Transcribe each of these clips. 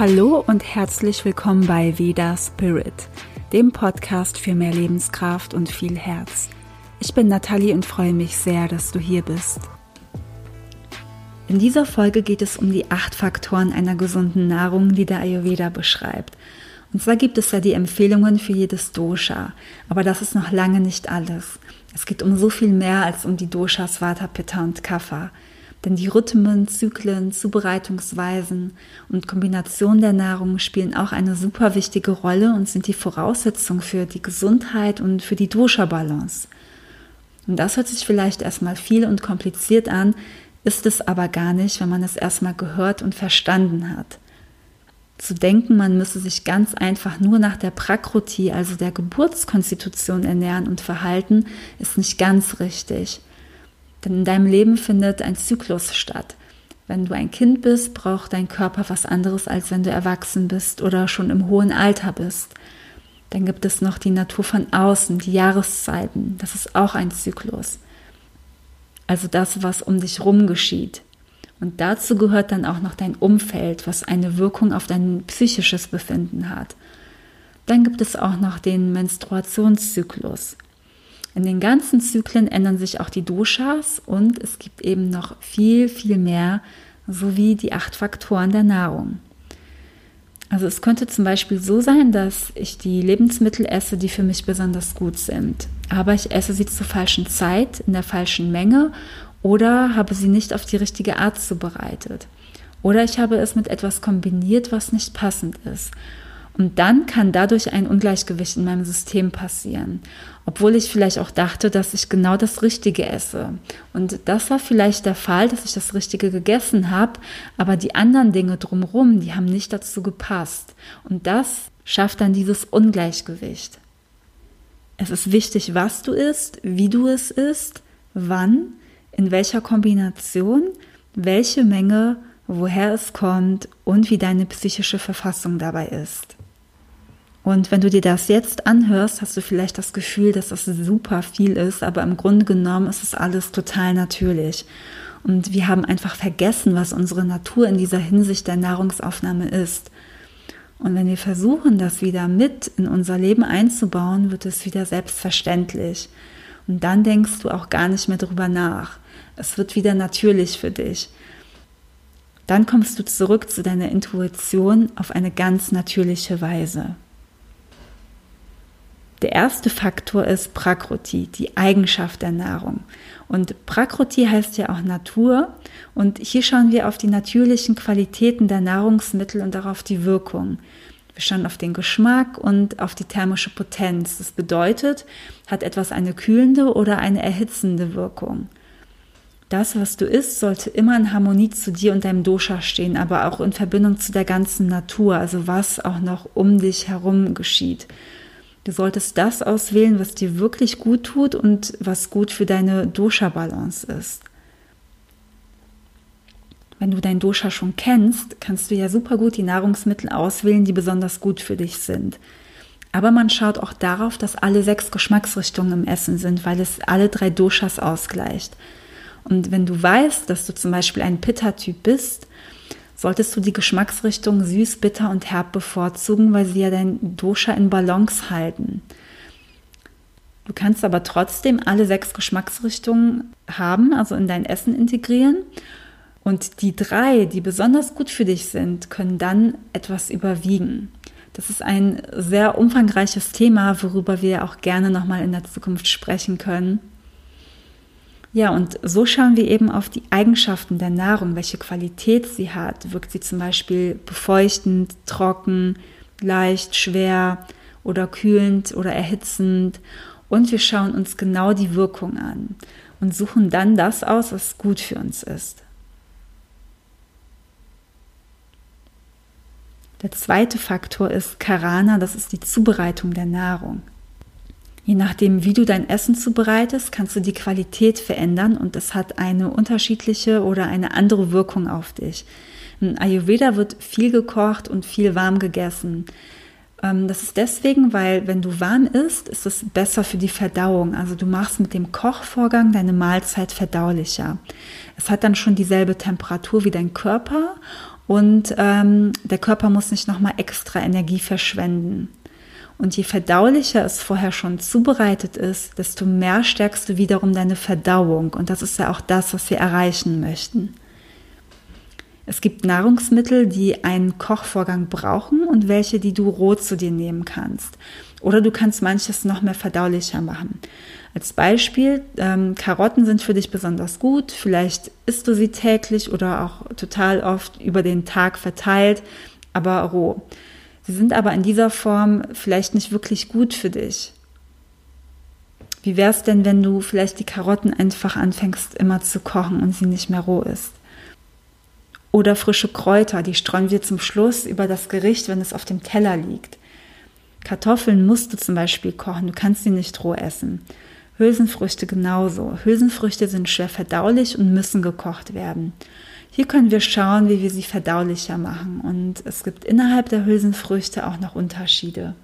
Hallo und herzlich willkommen bei Veda Spirit, dem Podcast für mehr Lebenskraft und viel Herz. Ich bin Nathalie und freue mich sehr, dass du hier bist. In dieser Folge geht es um die acht Faktoren einer gesunden Nahrung, die der Ayurveda beschreibt. Und zwar gibt es ja die Empfehlungen für jedes Dosha, aber das ist noch lange nicht alles. Es geht um so viel mehr als um die Doshas Vata, Pitta und Kapha. Denn die Rhythmen, Zyklen, Zubereitungsweisen und Kombination der Nahrung spielen auch eine super wichtige Rolle und sind die Voraussetzung für die Gesundheit und für die Dosha-Balance. Und das hört sich vielleicht erstmal viel und kompliziert an, ist es aber gar nicht, wenn man es erstmal gehört und verstanden hat. Zu denken, man müsse sich ganz einfach nur nach der Prakroti, also der Geburtskonstitution ernähren und verhalten, ist nicht ganz richtig. Denn in deinem Leben findet ein Zyklus statt. Wenn du ein Kind bist, braucht dein Körper was anderes, als wenn du erwachsen bist oder schon im hohen Alter bist. Dann gibt es noch die Natur von außen, die Jahreszeiten. Das ist auch ein Zyklus. Also das, was um dich rum geschieht. Und dazu gehört dann auch noch dein Umfeld, was eine Wirkung auf dein psychisches Befinden hat. Dann gibt es auch noch den Menstruationszyklus. In den ganzen Zyklen ändern sich auch die Doshas und es gibt eben noch viel, viel mehr, sowie die acht Faktoren der Nahrung. Also es könnte zum Beispiel so sein, dass ich die Lebensmittel esse, die für mich besonders gut sind, aber ich esse sie zur falschen Zeit, in der falschen Menge oder habe sie nicht auf die richtige Art zubereitet. Oder ich habe es mit etwas kombiniert, was nicht passend ist. Und dann kann dadurch ein Ungleichgewicht in meinem System passieren, obwohl ich vielleicht auch dachte, dass ich genau das Richtige esse. Und das war vielleicht der Fall, dass ich das Richtige gegessen habe, aber die anderen Dinge drumherum, die haben nicht dazu gepasst. Und das schafft dann dieses Ungleichgewicht. Es ist wichtig, was du isst, wie du es isst, wann, in welcher Kombination, welche Menge, woher es kommt und wie deine psychische Verfassung dabei ist. Und wenn du dir das jetzt anhörst, hast du vielleicht das Gefühl, dass das super viel ist, aber im Grunde genommen ist es alles total natürlich. Und wir haben einfach vergessen, was unsere Natur in dieser Hinsicht der Nahrungsaufnahme ist. Und wenn wir versuchen, das wieder mit in unser Leben einzubauen, wird es wieder selbstverständlich. Und dann denkst du auch gar nicht mehr drüber nach. Es wird wieder natürlich für dich. Dann kommst du zurück zu deiner Intuition auf eine ganz natürliche Weise. Der erste Faktor ist Prakriti, die Eigenschaft der Nahrung. Und Prakriti heißt ja auch Natur. Und hier schauen wir auf die natürlichen Qualitäten der Nahrungsmittel und darauf die Wirkung. Wir schauen auf den Geschmack und auf die thermische Potenz. Das bedeutet, hat etwas eine kühlende oder eine erhitzende Wirkung. Das, was du isst, sollte immer in Harmonie zu dir und deinem Dosha stehen, aber auch in Verbindung zu der ganzen Natur, also was auch noch um dich herum geschieht. Du solltest das auswählen, was dir wirklich gut tut und was gut für deine Dosha-Balance ist. Wenn du dein Dosha schon kennst, kannst du ja super gut die Nahrungsmittel auswählen, die besonders gut für dich sind. Aber man schaut auch darauf, dass alle sechs Geschmacksrichtungen im Essen sind, weil es alle drei Doshas ausgleicht. Und wenn du weißt, dass du zum Beispiel ein Pitta-Typ bist, solltest du die Geschmacksrichtung süß, bitter und herb bevorzugen, weil sie ja dein Dosha in Balance halten. Du kannst aber trotzdem alle sechs Geschmacksrichtungen haben, also in dein Essen integrieren. Und die drei, die besonders gut für dich sind, können dann etwas überwiegen. Das ist ein sehr umfangreiches Thema, worüber wir auch gerne nochmal in der Zukunft sprechen können. Ja, und so schauen wir eben auf die Eigenschaften der Nahrung, welche Qualität sie hat. Wirkt sie zum Beispiel befeuchtend, trocken, leicht, schwer oder kühlend oder erhitzend. Und wir schauen uns genau die Wirkung an und suchen dann das aus, was gut für uns ist. Der zweite Faktor ist Karana, das ist die Zubereitung der Nahrung. Je nachdem, wie du dein Essen zubereitest, kannst du die Qualität verändern und es hat eine unterschiedliche oder eine andere Wirkung auf dich. In Ayurveda wird viel gekocht und viel warm gegessen. Ähm, das ist deswegen, weil wenn du warm isst, ist es besser für die Verdauung. Also du machst mit dem Kochvorgang deine Mahlzeit verdaulicher. Es hat dann schon dieselbe Temperatur wie dein Körper und ähm, der Körper muss nicht nochmal extra Energie verschwenden. Und je verdaulicher es vorher schon zubereitet ist, desto mehr stärkst du wiederum deine Verdauung. Und das ist ja auch das, was wir erreichen möchten. Es gibt Nahrungsmittel, die einen Kochvorgang brauchen und welche, die du roh zu dir nehmen kannst. Oder du kannst manches noch mehr verdaulicher machen. Als Beispiel, ähm, Karotten sind für dich besonders gut. Vielleicht isst du sie täglich oder auch total oft über den Tag verteilt, aber roh. Sie sind aber in dieser Form vielleicht nicht wirklich gut für dich. Wie wäre es denn, wenn du vielleicht die Karotten einfach anfängst immer zu kochen und sie nicht mehr roh ist? Oder frische Kräuter, die streuen wir zum Schluss über das Gericht, wenn es auf dem Teller liegt. Kartoffeln musst du zum Beispiel kochen, du kannst sie nicht roh essen. Hülsenfrüchte genauso. Hülsenfrüchte sind schwer verdaulich und müssen gekocht werden. Hier können wir schauen, wie wir sie verdaulicher machen. Und es gibt innerhalb der Hülsenfrüchte auch noch Unterschiede.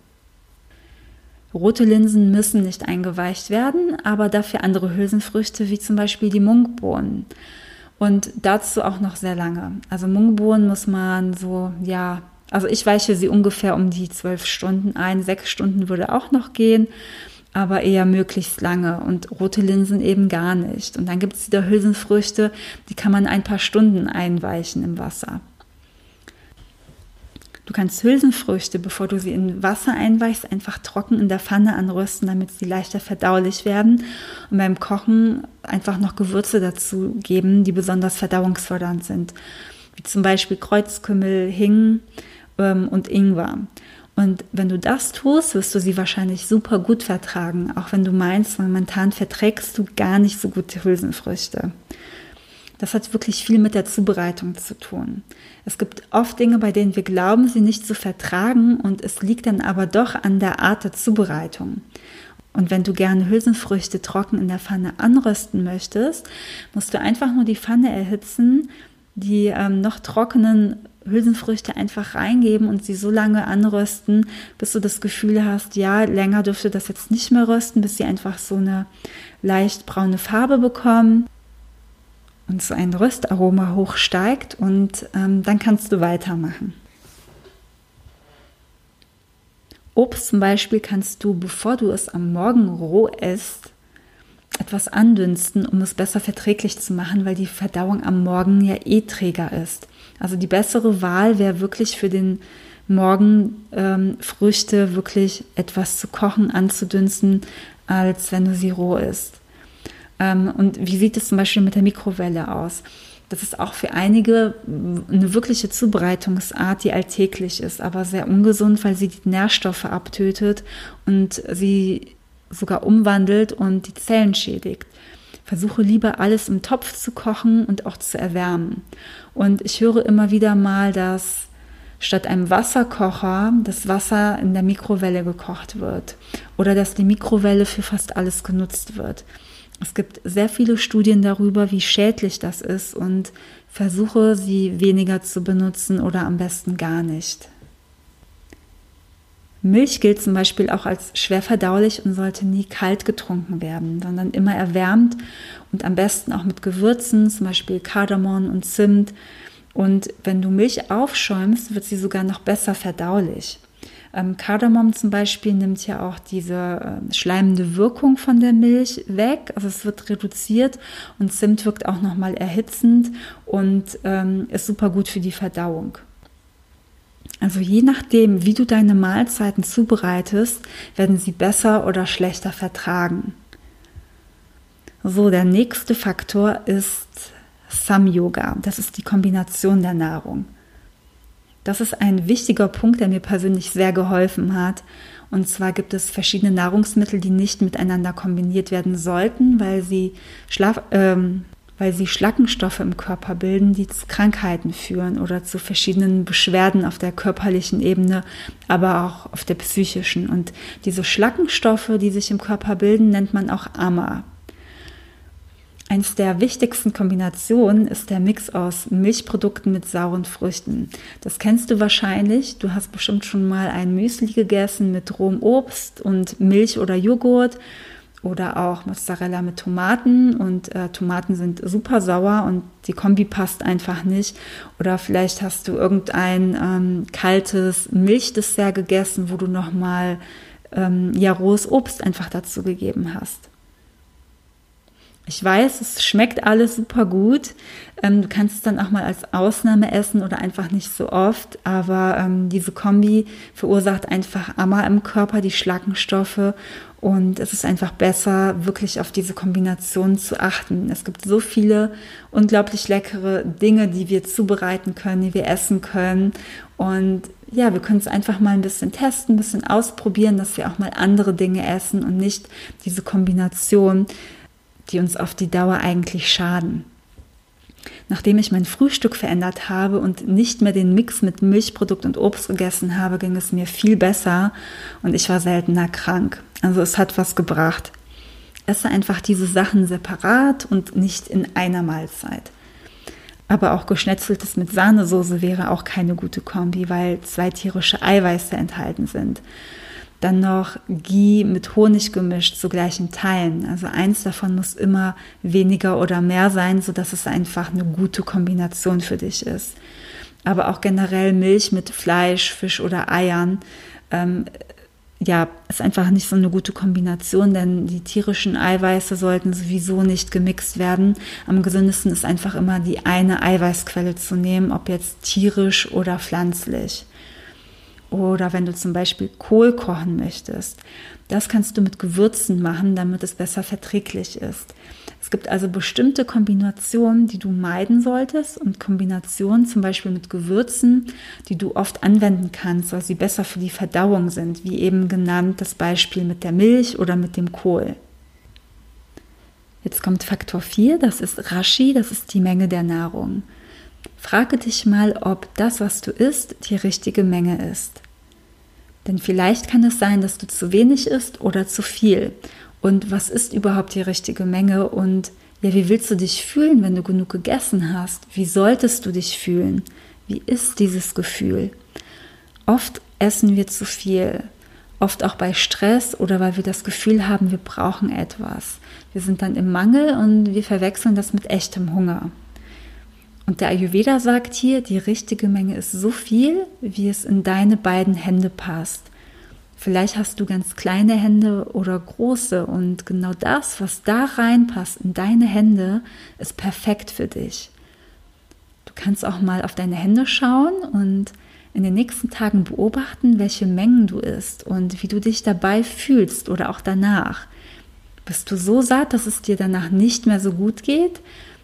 Rote Linsen müssen nicht eingeweicht werden, aber dafür andere Hülsenfrüchte wie zum Beispiel die Munkbohnen. Und dazu auch noch sehr lange. Also Mungbohnen muss man so, ja, also ich weiche sie ungefähr um die zwölf Stunden ein. Sechs Stunden würde auch noch gehen, aber eher möglichst lange. Und rote Linsen eben gar nicht. Und dann gibt es wieder Hülsenfrüchte, die kann man ein paar Stunden einweichen im Wasser. Du kannst Hülsenfrüchte, bevor du sie in Wasser einweichst, einfach trocken in der Pfanne anrösten, damit sie leichter verdaulich werden. Und beim Kochen einfach noch Gewürze dazu geben, die besonders verdauungsfördernd sind. Wie zum Beispiel Kreuzkümmel, Hing ähm, und Ingwer. Und wenn du das tust, wirst du sie wahrscheinlich super gut vertragen, auch wenn du meinst, momentan verträgst du gar nicht so gute Hülsenfrüchte. Das hat wirklich viel mit der Zubereitung zu tun. Es gibt oft Dinge, bei denen wir glauben, sie nicht zu vertragen und es liegt dann aber doch an der Art der Zubereitung. Und wenn du gerne Hülsenfrüchte trocken in der Pfanne anrösten möchtest, musst du einfach nur die Pfanne erhitzen, die ähm, noch trockenen Hülsenfrüchte einfach reingeben und sie so lange anrösten, bis du das Gefühl hast, ja, länger dürfte das jetzt nicht mehr rösten, bis sie einfach so eine leicht braune Farbe bekommen und so ein Röstaroma hochsteigt und ähm, dann kannst du weitermachen. Obst zum Beispiel kannst du, bevor du es am Morgen roh isst, etwas andünsten, um es besser verträglich zu machen, weil die Verdauung am Morgen ja eh träger ist. Also die bessere Wahl wäre wirklich für den Morgen ähm, Früchte wirklich etwas zu kochen, anzudünsten, als wenn du sie roh isst. Ähm, und wie sieht es zum Beispiel mit der Mikrowelle aus? Das ist auch für einige eine wirkliche Zubereitungsart, die alltäglich ist, aber sehr ungesund, weil sie die Nährstoffe abtötet und sie sogar umwandelt und die Zellen schädigt. Versuche lieber alles im Topf zu kochen und auch zu erwärmen. Und ich höre immer wieder mal, dass statt einem Wasserkocher das Wasser in der Mikrowelle gekocht wird oder dass die Mikrowelle für fast alles genutzt wird. Es gibt sehr viele Studien darüber, wie schädlich das ist und versuche sie weniger zu benutzen oder am besten gar nicht. Milch gilt zum Beispiel auch als schwer verdaulich und sollte nie kalt getrunken werden, sondern immer erwärmt und am besten auch mit Gewürzen, zum Beispiel Kardamom und Zimt. Und wenn du Milch aufschäumst, wird sie sogar noch besser verdaulich. Ähm, Kardamom zum Beispiel nimmt ja auch diese äh, schleimende Wirkung von der Milch weg. Also es wird reduziert und Zimt wirkt auch nochmal erhitzend und ähm, ist super gut für die Verdauung. Also je nachdem, wie du deine Mahlzeiten zubereitest, werden sie besser oder schlechter vertragen. So, der nächste Faktor ist Sam-Yoga. Das ist die Kombination der Nahrung. Das ist ein wichtiger Punkt, der mir persönlich sehr geholfen hat. Und zwar gibt es verschiedene Nahrungsmittel, die nicht miteinander kombiniert werden sollten, weil sie, Schlaf, ähm, weil sie Schlackenstoffe im Körper bilden, die zu Krankheiten führen oder zu verschiedenen Beschwerden auf der körperlichen Ebene, aber auch auf der psychischen. Und diese Schlackenstoffe, die sich im Körper bilden, nennt man auch Ama. Eins der wichtigsten Kombinationen ist der Mix aus Milchprodukten mit sauren Früchten. Das kennst du wahrscheinlich. Du hast bestimmt schon mal ein Müsli gegessen mit rohem Obst und Milch oder Joghurt. Oder auch Mozzarella mit Tomaten und äh, Tomaten sind super sauer und die Kombi passt einfach nicht. Oder vielleicht hast du irgendein ähm, kaltes Milchdessert gegessen, wo du nochmal ähm, ja, rohes Obst einfach dazu gegeben hast. Ich weiß, es schmeckt alles super gut. Ähm, du kannst es dann auch mal als Ausnahme essen oder einfach nicht so oft. Aber ähm, diese Kombi verursacht einfach Ammer im Körper, die Schlackenstoffe. Und es ist einfach besser, wirklich auf diese Kombination zu achten. Es gibt so viele unglaublich leckere Dinge, die wir zubereiten können, die wir essen können. Und ja, wir können es einfach mal ein bisschen testen, ein bisschen ausprobieren, dass wir auch mal andere Dinge essen und nicht diese Kombination die uns auf die Dauer eigentlich schaden. Nachdem ich mein Frühstück verändert habe und nicht mehr den Mix mit Milchprodukt und Obst gegessen habe, ging es mir viel besser und ich war seltener krank. Also es hat was gebracht. Esse einfach diese Sachen separat und nicht in einer Mahlzeit. Aber auch geschnetzeltes mit Sahnesoße wäre auch keine gute Kombi, weil zwei tierische Eiweiße enthalten sind dann noch Ghee mit Honig gemischt zu gleichen Teilen. Also eins davon muss immer weniger oder mehr sein, sodass es einfach eine gute Kombination für dich ist. Aber auch generell Milch mit Fleisch, Fisch oder Eiern. Ähm, ja, ist einfach nicht so eine gute Kombination, denn die tierischen Eiweiße sollten sowieso nicht gemixt werden. Am gesündesten ist einfach immer die eine Eiweißquelle zu nehmen, ob jetzt tierisch oder pflanzlich. Oder wenn du zum Beispiel Kohl kochen möchtest, das kannst du mit Gewürzen machen, damit es besser verträglich ist. Es gibt also bestimmte Kombinationen, die du meiden solltest und Kombinationen zum Beispiel mit Gewürzen, die du oft anwenden kannst, weil sie besser für die Verdauung sind, wie eben genannt das Beispiel mit der Milch oder mit dem Kohl. Jetzt kommt Faktor 4, das ist Rashi, das ist die Menge der Nahrung. Frage dich mal, ob das, was du isst, die richtige Menge ist. Denn vielleicht kann es sein, dass du zu wenig isst oder zu viel. Und was ist überhaupt die richtige Menge? Und ja, wie willst du dich fühlen, wenn du genug gegessen hast? Wie solltest du dich fühlen? Wie ist dieses Gefühl? Oft essen wir zu viel. Oft auch bei Stress oder weil wir das Gefühl haben, wir brauchen etwas. Wir sind dann im Mangel und wir verwechseln das mit echtem Hunger. Und der Ayurveda sagt hier, die richtige Menge ist so viel, wie es in deine beiden Hände passt. Vielleicht hast du ganz kleine Hände oder große und genau das, was da reinpasst in deine Hände, ist perfekt für dich. Du kannst auch mal auf deine Hände schauen und in den nächsten Tagen beobachten, welche Mengen du isst und wie du dich dabei fühlst oder auch danach. Bist du so satt, dass es dir danach nicht mehr so gut geht?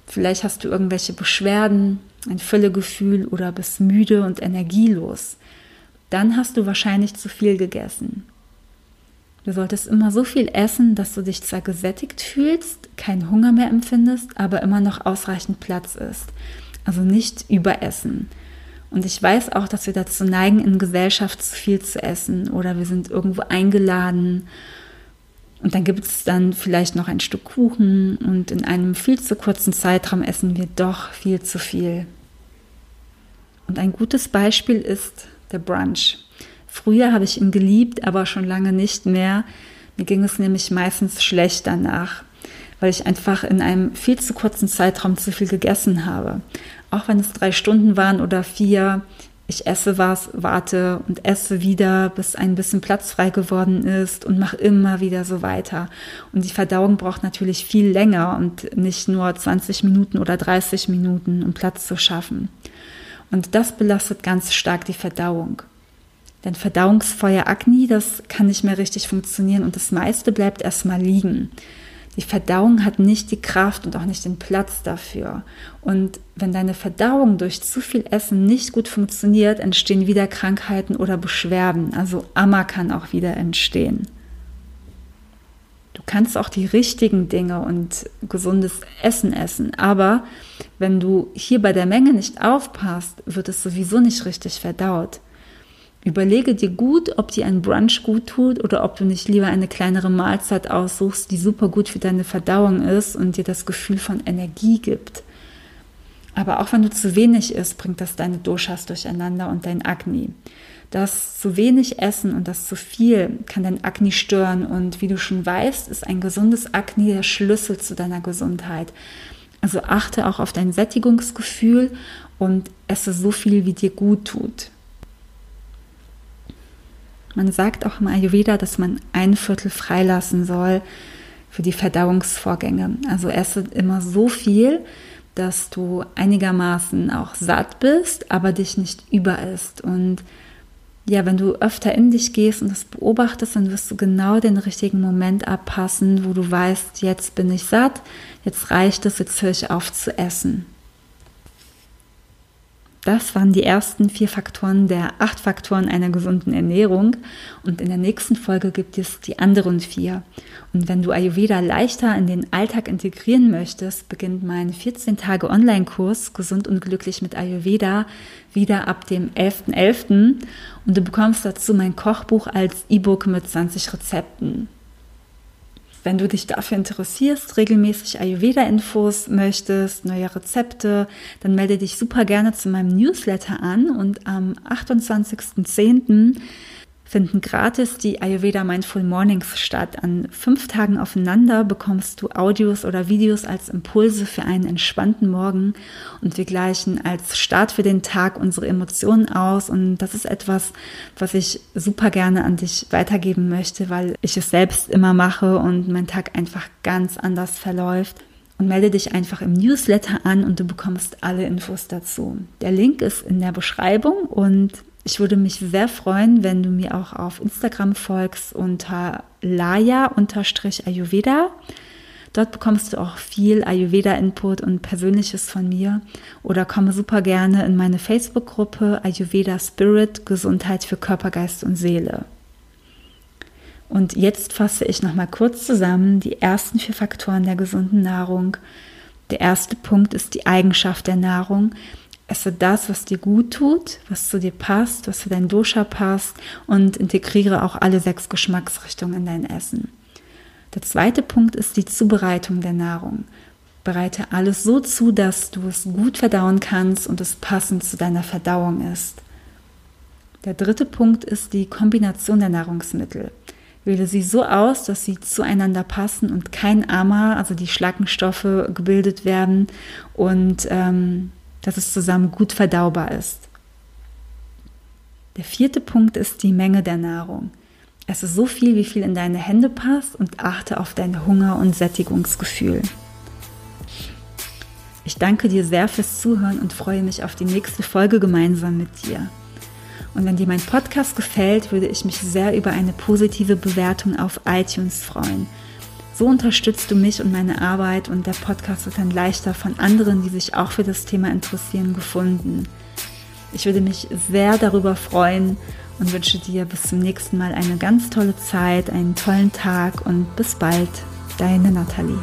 Vielleicht hast du irgendwelche Beschwerden, ein Völlegefühl oder bist müde und energielos. Dann hast du wahrscheinlich zu viel gegessen. Du solltest immer so viel essen, dass du dich zwar gesättigt fühlst, keinen Hunger mehr empfindest, aber immer noch ausreichend Platz ist. Also nicht überessen. Und ich weiß auch, dass wir dazu neigen, in Gesellschaft zu viel zu essen oder wir sind irgendwo eingeladen und dann gibt es dann vielleicht noch ein Stück Kuchen und in einem viel zu kurzen Zeitraum essen wir doch viel zu viel. Und ein gutes Beispiel ist der Brunch. Früher habe ich ihn geliebt, aber schon lange nicht mehr. Mir ging es nämlich meistens schlecht danach, weil ich einfach in einem viel zu kurzen Zeitraum zu viel gegessen habe. Auch wenn es drei Stunden waren oder vier, ich esse was, warte und esse wieder, bis ein bisschen Platz frei geworden ist und mache immer wieder so weiter. Und die Verdauung braucht natürlich viel länger und nicht nur 20 Minuten oder 30 Minuten, um Platz zu schaffen. Und das belastet ganz stark die Verdauung. Denn Verdauungsfeuer Agni, das kann nicht mehr richtig funktionieren und das meiste bleibt erstmal liegen. Die Verdauung hat nicht die Kraft und auch nicht den Platz dafür. Und wenn deine Verdauung durch zu viel Essen nicht gut funktioniert, entstehen wieder Krankheiten oder Beschwerden. Also Amma kann auch wieder entstehen. Du kannst auch die richtigen Dinge und gesundes Essen essen, aber wenn du hier bei der Menge nicht aufpasst, wird es sowieso nicht richtig verdaut. Überlege dir gut, ob dir ein Brunch gut tut oder ob du nicht lieber eine kleinere Mahlzeit aussuchst, die super gut für deine Verdauung ist und dir das Gefühl von Energie gibt. Aber auch wenn du zu wenig isst, bringt das deine Doshas durcheinander und dein Agni. Das zu wenig Essen und das zu viel kann dein Akne stören. Und wie du schon weißt, ist ein gesundes Akne der Schlüssel zu deiner Gesundheit. Also achte auch auf dein Sättigungsgefühl und esse so viel, wie dir gut tut. Man sagt auch im Ayurveda, dass man ein Viertel freilassen soll für die Verdauungsvorgänge. Also esse immer so viel, dass du einigermaßen auch satt bist, aber dich nicht überisst. Und ja, wenn du öfter in dich gehst und das beobachtest, dann wirst du genau den richtigen Moment abpassen, wo du weißt, jetzt bin ich satt, jetzt reicht es, jetzt höre ich auf zu essen. Das waren die ersten vier Faktoren der acht Faktoren einer gesunden Ernährung. Und in der nächsten Folge gibt es die anderen vier. Und wenn du Ayurveda leichter in den Alltag integrieren möchtest, beginnt mein 14 Tage Online-Kurs Gesund und glücklich mit Ayurveda wieder ab dem 11.11. .11. Und du bekommst dazu mein Kochbuch als E-Book mit 20 Rezepten. Wenn du dich dafür interessierst, regelmäßig Ayurveda-Infos möchtest, neue Rezepte, dann melde dich super gerne zu meinem Newsletter an und am 28.10 finden gratis die Ayurveda Mindful Mornings statt. An fünf Tagen aufeinander bekommst du Audios oder Videos als Impulse für einen entspannten Morgen und wir gleichen als Start für den Tag unsere Emotionen aus und das ist etwas, was ich super gerne an dich weitergeben möchte, weil ich es selbst immer mache und mein Tag einfach ganz anders verläuft und melde dich einfach im Newsletter an und du bekommst alle Infos dazu. Der Link ist in der Beschreibung und ich würde mich sehr freuen, wenn du mir auch auf Instagram folgst unter laya-ayurveda. Dort bekommst du auch viel Ayurveda-Input und Persönliches von mir. Oder komme super gerne in meine Facebook-Gruppe Ayurveda Spirit Gesundheit für Körper, Geist und Seele. Und jetzt fasse ich nochmal kurz zusammen die ersten vier Faktoren der gesunden Nahrung. Der erste Punkt ist die Eigenschaft der Nahrung. Esse das, was dir gut tut, was zu dir passt, was für dein Dosha passt und integriere auch alle sechs Geschmacksrichtungen in dein Essen. Der zweite Punkt ist die Zubereitung der Nahrung. Bereite alles so zu, dass du es gut verdauen kannst und es passend zu deiner Verdauung ist. Der dritte Punkt ist die Kombination der Nahrungsmittel. Wähle sie so aus, dass sie zueinander passen und kein Ama, also die Schlackenstoffe, gebildet werden und ähm, dass es zusammen gut verdaubar ist. Der vierte Punkt ist die Menge der Nahrung. Es ist so viel, wie viel in deine Hände passt und achte auf dein Hunger- und Sättigungsgefühl. Ich danke dir sehr fürs Zuhören und freue mich auf die nächste Folge gemeinsam mit dir. Und wenn dir mein Podcast gefällt, würde ich mich sehr über eine positive Bewertung auf iTunes freuen. So unterstützt du mich und meine Arbeit und der Podcast wird dann leichter von anderen, die sich auch für das Thema interessieren, gefunden. Ich würde mich sehr darüber freuen und wünsche dir bis zum nächsten Mal eine ganz tolle Zeit, einen tollen Tag und bis bald. Deine Nathalie.